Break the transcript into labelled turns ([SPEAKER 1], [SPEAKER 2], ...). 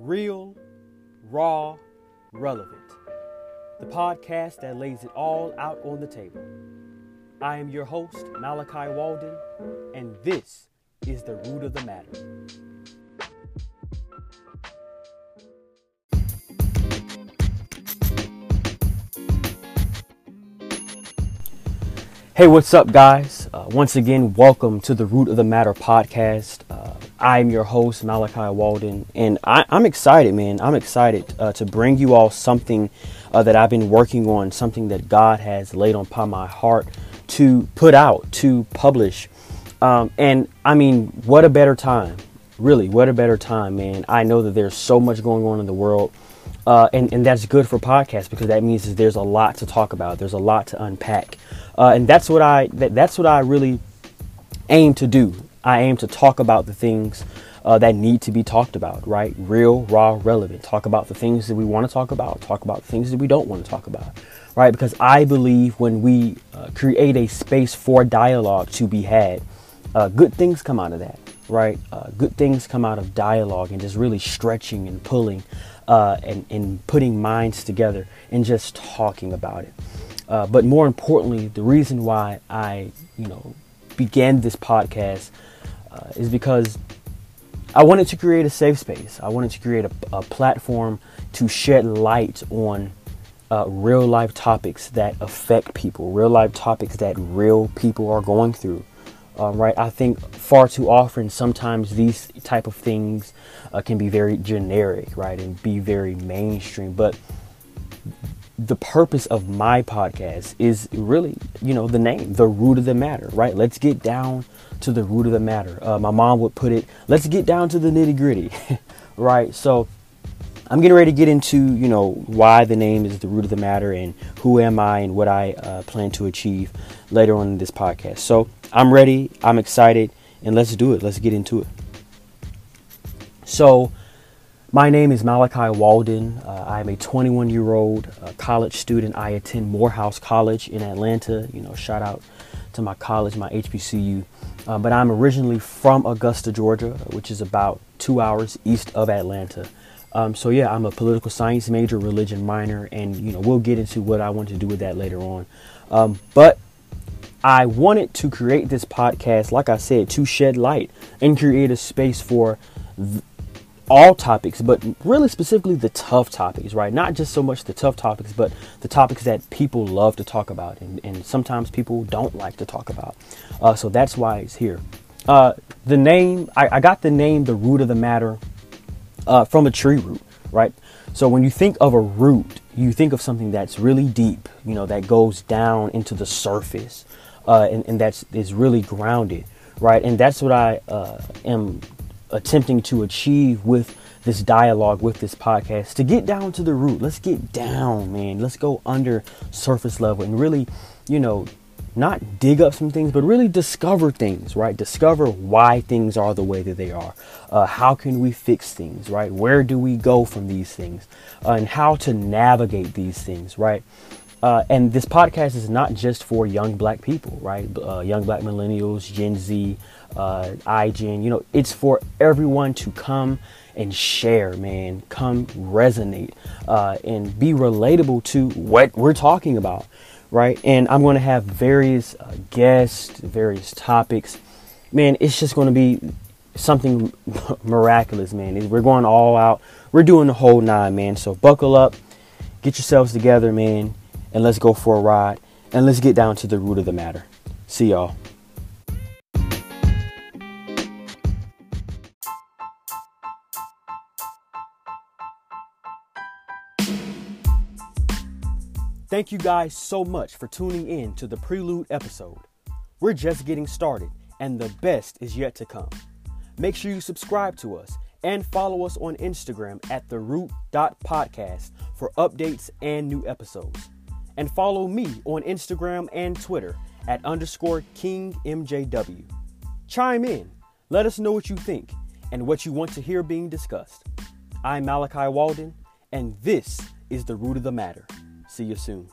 [SPEAKER 1] real, raw, relevant. The podcast that lays it all out on the table. I am your host, Malachi Walden, and this is the root of the matter. Hey, what's up, guys? Uh, once again, welcome to the Root of the Matter podcast. I'm your host, Malachi Walden, and I, am excited, man. I'm excited uh, to bring you all something uh, that I've been working on, something that God has laid upon my heart to put out, to publish. Um, and I mean, what a better time, really, what a better time, man. I know that there's so much going on in the world. Uh, and, and that's good for podcasts because that means there's a lot to talk about. There's a lot to unpack, uh, and that's what I that, that's what I really aim to do. I aim to talk about the things uh, that need to be talked about, right? Real, raw, relevant. Talk about the things that we want to talk about. Talk about the things that we don't want to talk about, right? Because I believe when we uh, create a space for dialogue to be had, uh, good things come out of that, right? Uh, good things come out of dialogue and just really stretching and pulling uh, and, and putting minds together and just talking about it. Uh, but more importantly, the reason why I, you know, began this podcast uh, is because I wanted to create a safe space. I wanted to create a, a platform to shed light on uh, real life topics that affect people, real life topics that real people are going through. Um, right, I think far too often, sometimes these type of things uh, can be very generic, right, and be very mainstream. But the purpose of my podcast is really, you know, the name, the root of the matter, right? Let's get down to the root of the matter. Uh, my mom would put it, let's get down to the nitty gritty, right? So I'm getting ready to get into, you know, why the name is the root of the matter and who am I and what I uh, plan to achieve later on in this podcast. So I'm ready, I'm excited, and let's do it. Let's get into it. So, my name is Malachi Walden. Uh, I am a 21 year old uh, college student. I attend Morehouse College in Atlanta. You know, shout out to my college, my HBCU. Uh, but I'm originally from Augusta, Georgia, which is about two hours east of Atlanta. Um, so yeah, I'm a political science major, religion minor, and you know we'll get into what I want to do with that later on. Um, but I wanted to create this podcast, like I said, to shed light and create a space for all topics, but really specifically the tough topics, right? Not just so much the tough topics, but the topics that people love to talk about and, and sometimes people don't like to talk about. Uh, so that's why it's here. Uh, the name, I, I, got the name, the root of the matter, uh, from a tree root, right? So when you think of a root, you think of something that's really deep, you know, that goes down into the surface uh, and, and that's is really grounded, right? And that's what I uh, am attempting to achieve with this dialogue with this podcast to get down to the root. Let's get down, man. Let's go under surface level and really, you know, not dig up some things, but really discover things, right? Discover why things are the way that they are. Uh, how can we fix things, right? Where do we go from these things? Uh, and how to navigate these things, right? Uh, and this podcast is not just for young black people, right? Uh, young black millennials, Gen Z, uh, iGen. You know, it's for everyone to come and share, man. Come resonate uh, and be relatable to what we're talking about, right? And I'm going to have various uh, guests, various topics. Man, it's just going to be something miraculous, man. We're going all out. We're doing the whole nine, man. So buckle up, get yourselves together, man and let's go for a ride and let's get down to the root of the matter. See y'all. Thank you guys so much for tuning in to the prelude episode. We're just getting started, and the best is yet to come. Make sure you subscribe to us and follow us on Instagram at the root.podcast for updates and new episodes and follow me on Instagram and Twitter at underscore KingMJW. Chime in, let us know what you think and what you want to hear being discussed. I'm Malachi Walden, and this is the root of the matter. See you soon.